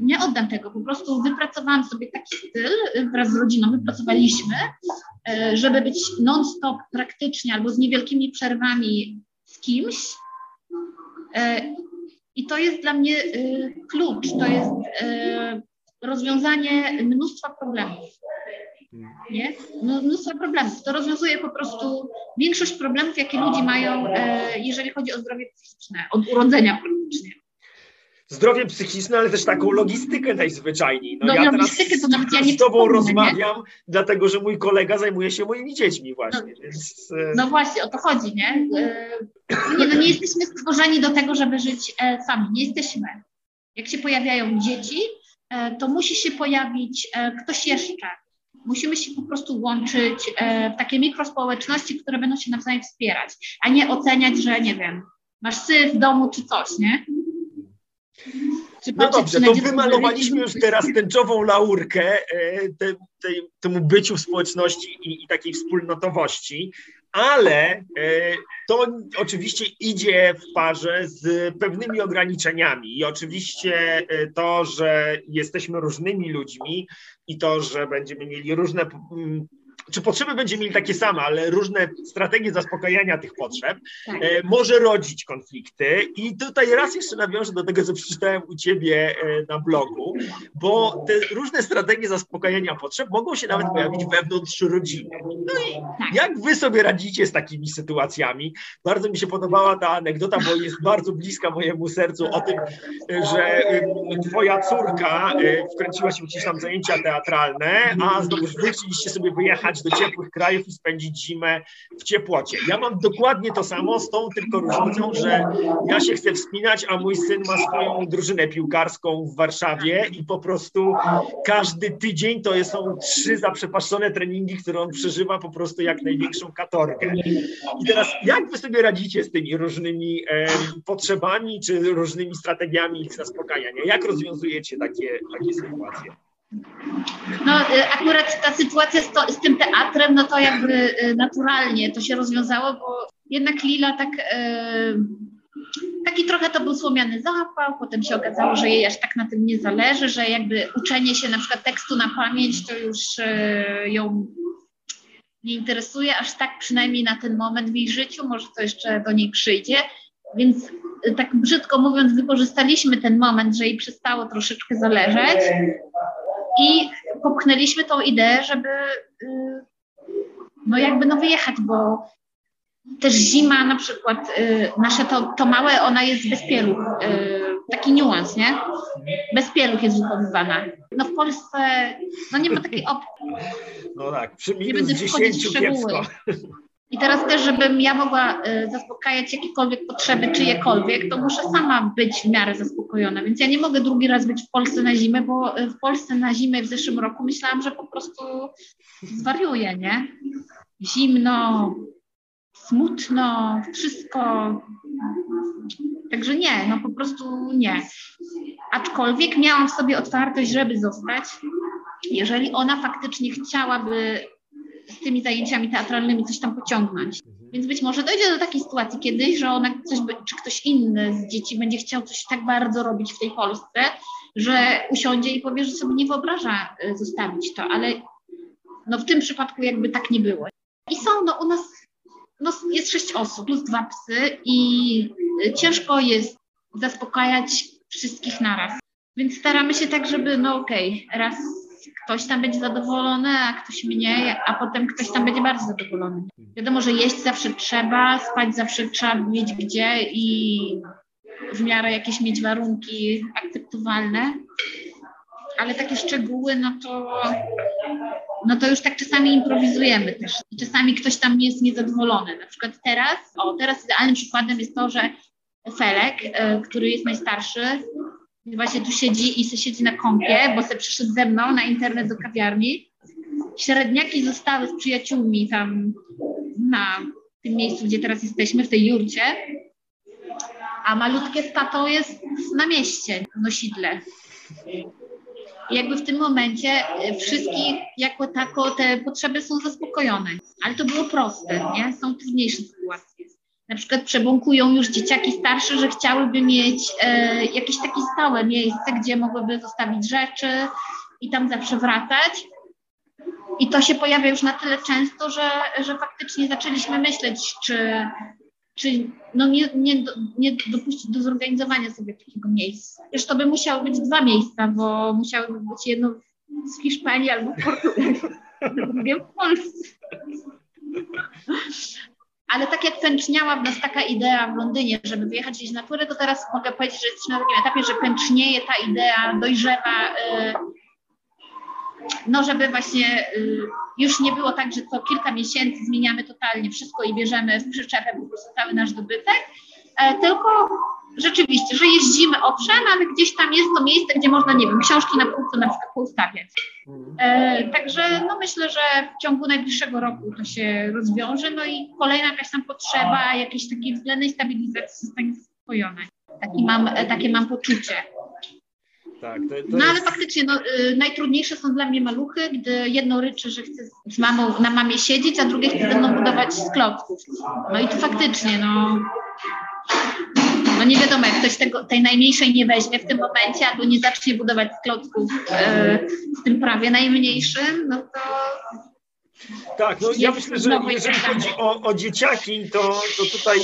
Nie oddam tego, po prostu wypracowałam sobie taki styl wraz z rodziną, wypracowaliśmy, E, żeby być non-stop praktycznie albo z niewielkimi przerwami z kimś. E, I to jest dla mnie klucz, to jest rozwiązanie mnóstwa problemów. Nie? Mnóstwo problemów. To rozwiązuje po prostu większość problemów, jakie ludzie mają, jeżeli chodzi o zdrowie psychiczne, od urodzenia praktycznie zdrowie psychiczne, ale też taką logistykę najzwyczajniej. No, no ja teraz to nawet ja nie z tobą rozmawiam, nie? dlatego że mój kolega zajmuje się moimi dziećmi właśnie. No, więc, e, no właśnie, o to chodzi, nie? E, nie, no nie jesteśmy stworzeni do tego, żeby żyć e, sami. Nie jesteśmy. Jak się pojawiają dzieci, to musi się pojawić ktoś jeszcze. Musimy się po prostu łączyć w takie mikrospołeczności, które będą się nawzajem wspierać, a nie oceniać, że nie wiem, masz syf w domu czy coś, nie? No dobrze, to wymalowaliśmy już teraz tęczową laurkę e, te, te, temu byciu w społeczności i, i takiej wspólnotowości, ale e, to oczywiście idzie w parze z pewnymi ograniczeniami. I oczywiście e, to, że jesteśmy różnymi ludźmi i to, że będziemy mieli różne czy potrzeby będziemy mieli takie same, ale różne strategie zaspokajania tych potrzeb, tak. e, może rodzić konflikty. I tutaj raz jeszcze nawiążę do tego, co przeczytałem u ciebie e, na blogu, bo te różne strategie zaspokajania potrzeb mogą się nawet pojawić wewnątrz rodziny. No i tak. jak wy sobie radzicie z takimi sytuacjami? Bardzo mi się podobała ta anegdota, bo jest bardzo bliska mojemu sercu o tym, że twoja córka e, wkręciła się jakieś tam zajęcia teatralne, a znowu wy chcieliście sobie wyjechać do ciepłych krajów i spędzić zimę w ciepłocie. Ja mam dokładnie to samo, z tą tylko różnicą, że ja się chcę wspinać, a mój syn ma swoją drużynę piłkarską w Warszawie i po prostu każdy tydzień to są trzy zaprzepaszczone treningi, które on przeżywa po prostu jak największą katorgę. I teraz jak wy sobie radzicie z tymi różnymi e, potrzebami czy różnymi strategiami ich zaspokajania? Jak rozwiązujecie takie, takie sytuacje? No y, akurat ta sytuacja z, to, z, tym teatrem, no to jakby y, naturalnie to się rozwiązało, bo jednak Lila tak y, taki trochę to był słomiany zapał, potem się okazało, że jej aż tak na tym nie zależy, że jakby uczenie się na przykład tekstu na pamięć to już ją nie interesuje aż tak przynajmniej na ten moment w jej życiu, może to jeszcze do niej przyjdzie, więc tak brzydko mówiąc wykorzystaliśmy ten moment, że jej przestało troszeczkę zależeć i popchnęliśmy tą ideę, żeby y, no jakby no wyjechać, bo też zima na przykład, y, nasze to, to małe, ona jest bez pieluch, y, taki niuans, nie? Bez pieluch jest wychowywana. No w Polsce, no nie ma takiej opcji. No tak, przy minus nie 10 kiepsko. I teraz też, żebym ja mogła y, zaspokajać jakiekolwiek potrzeby czyjekolwiek, to muszę sama być w miarę zaspokojona. Więc ja nie mogę drugi raz być w Polsce na zimę, bo y, w Polsce na zimę w zeszłym roku myślałam, że po prostu zwariuję, nie? Zimno, smutno, wszystko. Także nie, no po prostu nie. Aczkolwiek miałam w sobie otwartość, żeby zostać. Jeżeli ona faktycznie chciałaby z tymi zajęciami teatralnymi coś tam pociągnąć. Więc być może dojdzie do takiej sytuacji kiedyś, że ona coś, czy ktoś inny z dzieci będzie chciał coś tak bardzo robić w tej Polsce, że usiądzie i powie, że sobie nie wyobraża y, zostawić to, ale no w tym przypadku jakby tak nie było. I są, no u nas no jest sześć osób plus dwa psy i y, ciężko jest zaspokajać wszystkich naraz. Więc staramy się tak, żeby no okej, okay, raz ktoś tam będzie zadowolony, a ktoś mniej, a potem ktoś tam będzie bardzo zadowolony. Wiadomo, że jeść zawsze trzeba, spać zawsze trzeba mieć gdzie i w miarę jakieś mieć warunki akceptowalne, ale takie szczegóły, no to, no to już tak czasami improwizujemy też. I czasami ktoś tam jest niezadowolony. Na przykład teraz, o teraz idealnym przykładem jest to, że Felek, e, który jest najstarszy, właśnie tu siedzi i se siedzi na kąpie, bo se przyszedł ze mną na internet do kawiarni. Średniaki zostały z przyjaciółmi tam na tym miejscu, gdzie teraz jesteśmy, w tej jurcie, a malutkie stato jest na mieście, w nosidle. I jakby w tym momencie e, wszystkich jako tako te potrzeby są zaspokojone. Ale to było proste, nie? Są trudniejsze sytuacje na przykład przebąkują już dzieciaki starsze, że chciałyby mieć e, jakieś takie stałe miejsce, gdzie mogłyby zostawić rzeczy i tam zawsze wracać. I to się pojawia już na tyle często, że, że faktycznie zaczęliśmy myśleć, czy, czy no nie, nie, nie dopuścić do zorganizowania sobie takiego miejsca. Zresztą to by musiało być dwa miejsca, bo musiałyby być jedno w Hiszpanii albo w Portugalii, drugie w Polsce ale tak jak pęczniała w nas taka idea w Londynie, żeby wyjechać gdzieś na turę, to teraz mogę powiedzieć, że jesteśmy na takim etapie, że pęcznieje ta idea, dojrzewa, y, no żeby właśnie y, już nie było tak, że co kilka miesięcy zmieniamy totalnie wszystko i bierzemy w przyczepę po prostu cały nasz dobytek, tylko rzeczywiście, że jeździmy owszem, ale gdzieś tam jest to miejsce, gdzie można, nie wiem, książki na półce na przykład poustawiać. E, także no myślę, że w ciągu najbliższego roku to się rozwiąże, no i kolejna jakaś tam potrzeba jakiejś takiej względnej stabilizacji zostanie zaspokojona. Taki mam, e, takie mam poczucie. Tak, to, to no ale faktycznie no, y, najtrudniejsze są dla mnie maluchy, gdy jedno ryczy, że chce z mamą na mamie siedzieć, a drugie chce ze mną budować z klocków. No i to faktycznie, no no nie wiadomo, jak ktoś tego, tej najmniejszej nie weźmie w tym momencie, albo nie zacznie budować klocków e, z tym prawie najmniejszym, no to tak, no ja myślę, że jeżeli chodzi o, o dzieciaki, to, to tutaj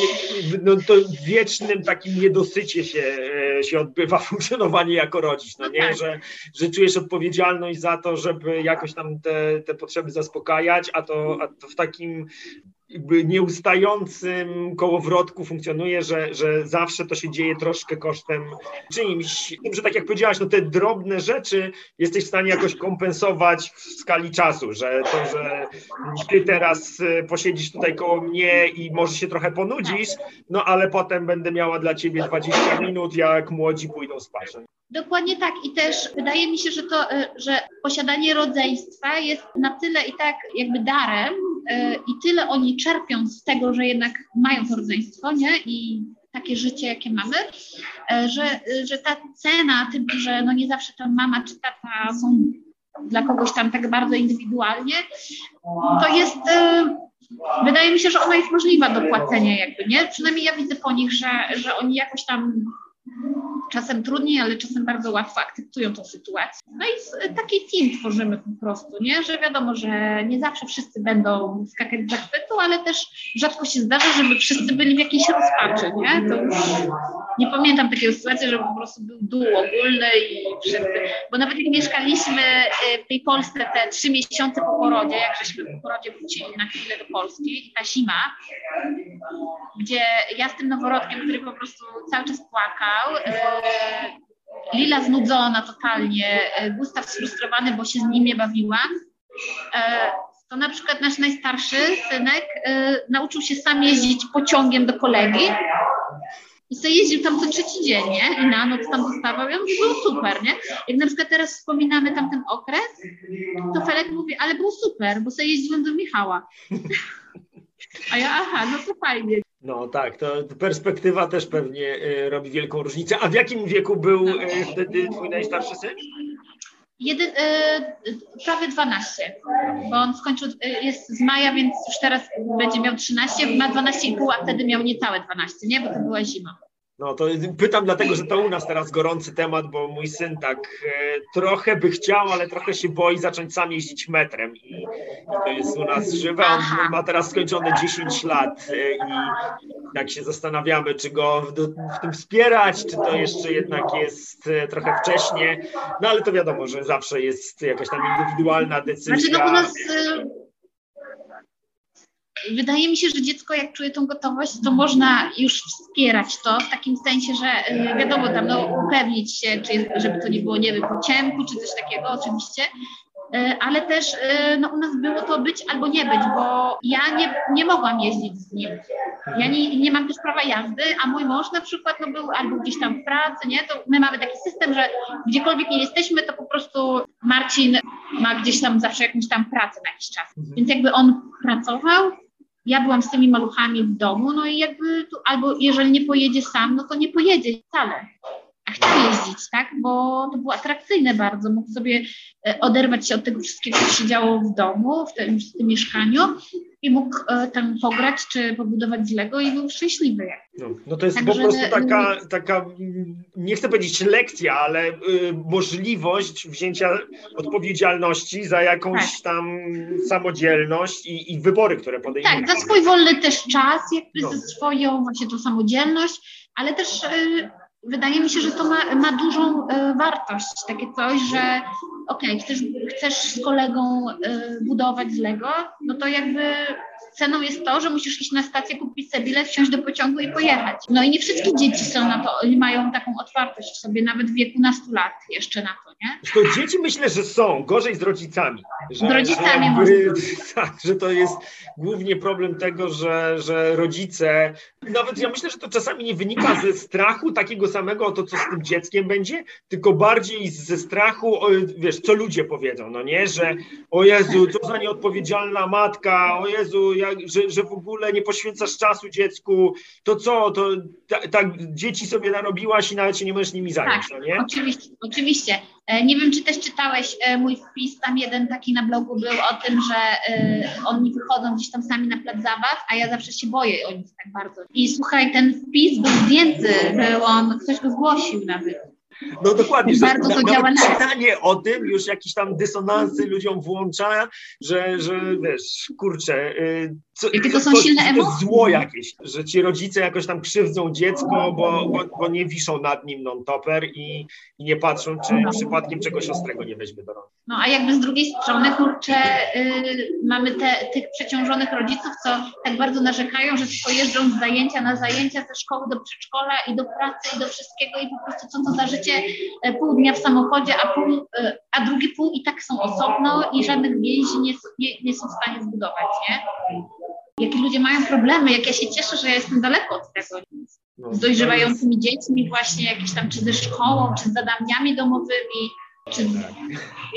no, to w wiecznym takim niedosycie się, e, się odbywa funkcjonowanie jako rodzic, no nie, tak. że, że czujesz odpowiedzialność za to, żeby jakoś tam te, te potrzeby zaspokajać, a to, a to w takim nieustającym kołowrotku funkcjonuje, że, że zawsze to się dzieje troszkę kosztem czyimś. Że tak jak powiedziałaś, no te drobne rzeczy jesteś w stanie jakoś kompensować w skali czasu, że to, że ty teraz y, posiedzisz tutaj koło mnie i może się trochę ponudzisz, no ale potem będę miała dla ciebie 20 minut, jak młodzi pójdą spać. Dokładnie tak i też wydaje mi się, że to, y, że posiadanie rodzeństwa jest na tyle i tak jakby darem, i tyle oni czerpią z tego, że jednak mają to rodzeństwo, nie? I takie życie, jakie mamy, e, że, że ta cena, tym, że no nie zawsze ta mama czy tata są dla kogoś tam tak bardzo indywidualnie, to jest, e, wydaje mi się, że ona jest możliwa do płacenia jakby, nie? Przynajmniej ja widzę po nich, że, że oni jakoś tam czasem trudniej, ale czasem bardzo łatwo akceptują tą sytuację. No i taki team tworzymy po prostu, nie? Że wiadomo, że nie zawsze wszyscy będą skakać z zachwytu, ale też rzadko się zdarza, żeby wszyscy byli w jakiejś rozpaczy, nie? To już nie pamiętam takiej sytuacji, że po prostu był dół ogólny i wszyscy, bo nawet jak mieszkaliśmy e, w tej Polsce te trzy miesiące po porodzie, jak żeśmy po porodzie wrócili na chwilę do Polski i ta zima, gdzie ja z tym noworodkiem, który po prostu cały czas płakał, e, Lila znudzona totalnie, e, Gustaw sfrustrowany, bo się z nim nie bawiła, to na przykład nasz najstarszy synek nauczył się sam jeździć pociągiem do kolegi i sobie jeździł tam co trzeci dzień, nie? I na noc tam zostawał. Ja mówię, było super, nie? Jak na przykład teraz wspominamy tamten okres, to Felek mówi, ale był super, bo sobie jeździłem do Michała. A ja, aha, no to fajnie. No tak, to perspektywa też pewnie y, robi wielką różnicę. A w jakim wieku był y, wtedy twój najstarszy syn? Jeden, y, prawie 12, bo on skończył, y, jest z maja, więc już teraz będzie miał 13, ma 12,5, a wtedy miał niecałe 12, nie? Bo to była zima. No to pytam dlatego, że to u nas teraz gorący temat, bo mój syn tak e, trochę by chciał, ale trochę się boi zacząć sam jeździć metrem i, i to jest u nas żywe. On ma teraz skończone 10 lat e, i tak się zastanawiamy, czy go w, w, tym wspierać, czy to jeszcze jednak jest e, trochę wcześnie. No ale to wiadomo, że zawsze jest jakaś tam indywidualna decyzja. Znaczy no u nas Wydaje mi się, że dziecko jak czuje tą gotowość, to można już wspierać to w takim sensie, że y, wiadomo, tam no, upewnić się, czy, żeby to nie było, nie wiem, po ciemku, czy coś takiego oczywiście, y, ale też y, no, u nas było to być albo nie być, bo ja nie, nie mogłam jeździć z nim. Ja nie, nie mam też prawa jazdy, a mój mąż na przykład no, był albo gdzieś tam w pracy, nie? To my mamy taki system, że gdziekolwiek nie jesteśmy, to po prostu Marcin ma gdzieś tam zawsze jakąś tam pracę na jakiś czas. Więc jakby on pracował, ja byłam z tymi maluchami w domu, no i jakby tu, albo jeżeli nie pojedzie sam, no to nie pojedzie wcale. A chciał jeździć, tak? Bo to było atrakcyjne bardzo. Mógł sobie e, oderwać się od tego wszystkiego, co się działo w domu, w tym, w tym mieszkaniu i mógł e, tam pograć czy pobudować z Lego i był szczęśliwy. No, no to jest Także, po prostu taka, taka, nie chcę powiedzieć lekcja, ale y, możliwość wzięcia odpowiedzialności za jakąś tak. tam samodzielność i, i, wybory, które podejmujemy. Tak, za swój wolny też czas, jakby no. za swoją właśnie tą samodzielność, ale też y, wydaje mi się, że to ma, ma dużą y, wartość, takie coś, że okej, okay, chcesz, chcesz z kolegą y, budować z Lego, no to jakby ceną jest to, że musisz iść na stację, kupić sobie bilet, wsiąść do pociągu i pojechać. No i nie wszystkie dzieci są na to, mają taką otwartość w sobie, nawet w wieku nastu lat jeszcze na to, nie? To dzieci myślę, że są, gorzej z rodzicami. Że, z rodzicami że, jakby, tak, że to jest głównie problem tego, że, że rodzice, nawet ja myślę, że to czasami nie wynika ze strachu takiego samego o to, co z tym dzieckiem będzie, tylko bardziej ze strachu, wiesz, co ludzie powiedzą, no nie, że o Jezu, co za nieodpowiedzialna matka, o Jezu, jak, że, że w ogóle nie poświęcasz czasu dziecku, to co, to tak ta, dzieci sobie narobiłaś i nawet się nie możesz nimi zająć, tak, no nie? oczywiście, oczywiście. E, nie wiem, czy też czytałeś e, mój wpis, tam jeden taki na blogu był o tym, że e, oni wychodzą gdzieś tam sami na plac zabaw, a ja zawsze się boję o nich tak bardzo. I słuchaj, ten wpis był zdjęty, był on, ktoś go zgłosił nawet. No dokładnie, że bardzo to działa na czytanie o tym już jakieś tam dysonansy ludziom włącza, że, że wiesz, kurczę, y, co, Jakie to są to, silne emocje? To zło jakieś, że ci rodzice jakoś tam krzywdzą dziecko, bo, bo, bo nie wiszą nad nim non-topper i, i nie patrzą, czy no. przypadkiem czegoś ostrego nie weźmie do rąk. No a jakby z drugiej strony, kurczę, yy, mamy te, tych przeciążonych rodziców, co tak bardzo narzekają, że tylko jeżdżą z zajęcia na zajęcia, ze szkoły do przedszkola i do pracy i do wszystkiego i po prostu co to za życie e, pół dnia w samochodzie, a, pół, e, a drugie pół i tak są osobno i żadnych więzi nie, nie, nie są w stanie zbudować, nie? jakie ludzie mają problemy, jak ja się cieszę, że ja jestem daleko od tego. No, z dojrzewającymi dziećmi właśnie, jakieś tam, czy ze szkołą, czy z zadaniami domowymi, czy z tak.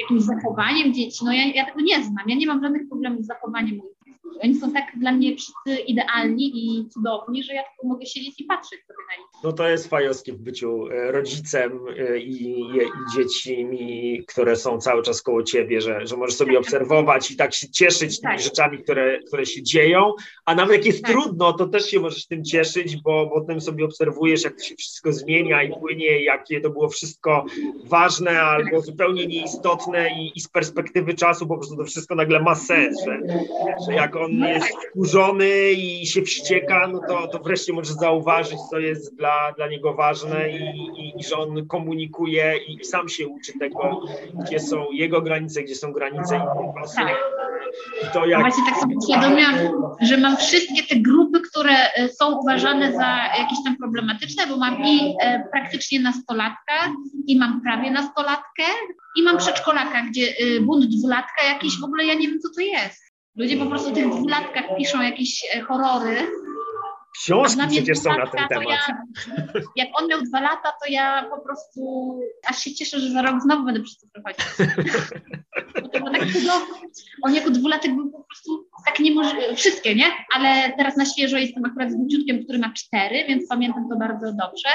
jakimś zachowaniem dzieci. No ja, ja tego nie znam, ja nie mam żadnych problemów z zachowaniem moich oni są tak dla mnie wszyscy idealni i cudowni, że ja tylko mogę siedzieć i patrzeć sobie na nich. No to jest fajowskie w byciu e, rodzicem e, i, i dziećmi, które są cały czas koło ciebie, że, że możesz sobie tak. obserwować i tak się cieszyć tymi tak. rzeczami, które, które się dzieją, a nawet jak jest tak. trudno, to też się możesz tym cieszyć, bo potem sobie obserwujesz, jak to się wszystko zmienia i płynie, jakie to było wszystko ważne albo zupełnie nieistotne i, i z perspektywy czasu po prostu to wszystko nagle ma sens, że, że jak on jest wkurzony i się wścieka, no to, to wreszcie możesz zauważyć, co jest dla, dla niego ważne i, i, i że on komunikuje i sam się uczy tego, gdzie są jego granice, gdzie są granice innych osób. Tak. I to jak... Właśnie tak sobie uświadomiłam, że mam wszystkie te grupy, które e, są uważane za jakieś tam problematyczne, bo mam i e, praktycznie nastolatka, i mam prawie nastolatkę, i mam przedszkolaka, gdzie e, bunt dwulatka jakiś, w ogóle ja nie wiem, co to jest. Ludzie po prostu w tych dwulatkach piszą jakieś e, horory. Książki przecież są na ten temat. Ja, jak on miał dwa lata, to ja po prostu aż się cieszę, że za rok znowu będę przez to przechodzić. tak. On jako dwulatek był po prostu tak niemożliwy, wszystkie, nie? Ale teraz na świeżo jestem akurat z wnuciutkiem, który ma cztery, więc pamiętam to bardzo dobrze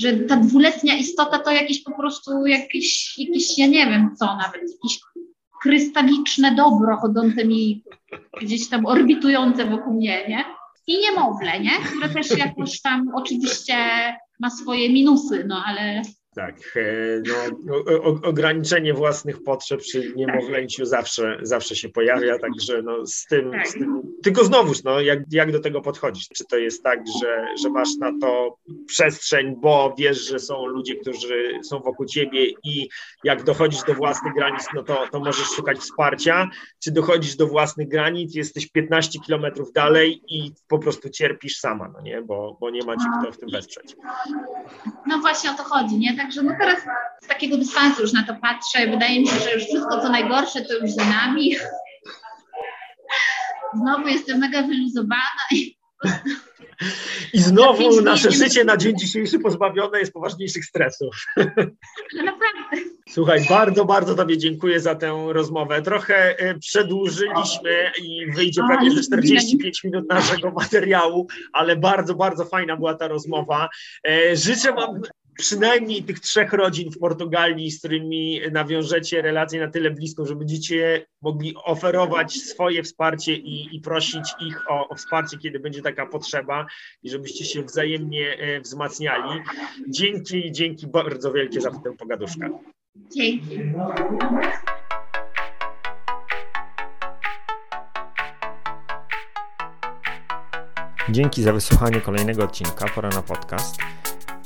że ta dwuletnia istota to jakieś po prostu jakieś, jakieś ja nie wiem co nawet, jakiś krystaliczne dobro chodzące mi gdzieś tam orbitujące wokół mnie, nie? I niemowlę, nie? Które też jakoś tam oczywiście ma swoje minusy, no ale tak, e, no, ograniczenie własnych potrzeb przy niemowlęciu zawsze, zawsze się pojawia, także no, z, tym, z tym tylko znowuż, no, jak, jak do tego podchodzić? Czy to jest tak, że, że masz na to przestrzeń, bo wiesz, że są ludzie, którzy są wokół ciebie i jak dochodzisz do własnych granic, no to, to możesz szukać wsparcia, czy dochodzisz do własnych granic, jesteś 15 kilometrów dalej i po prostu cierpisz sama, no nie, bo, bo nie ma ci kto w tym wesprzeć. No właśnie o to chodzi, nie? Także no teraz z takiego dystansu już na to patrzę. Wydaje mi się, że już wszystko co najgorsze to już za nami. Znowu jestem mega wyluzowana i i znowu nasze życie na dzień dzisiejszy pozbawione jest poważniejszych stresów. No naprawdę. Słuchaj, bardzo, bardzo Tobie dziękuję za tę rozmowę. Trochę e, przedłużyliśmy i wyjdzie pewnie ze 45 minut naszego materiału, ale bardzo, bardzo fajna była ta rozmowa. E, życzę Wam przynajmniej tych trzech rodzin w Portugalii, z którymi nawiążecie relację na tyle bliską, że będziecie mogli oferować swoje wsparcie i, i prosić ich o, o, wsparcie, kiedy będzie taka potrzeba i żebyście się wzajemnie e, wzmacniali. Dzięki, dzięki bardzo wielkie za tę pogaduszkę. Dzięki. Dzięki za wysłuchanie kolejnego odcinka Pora na podcast.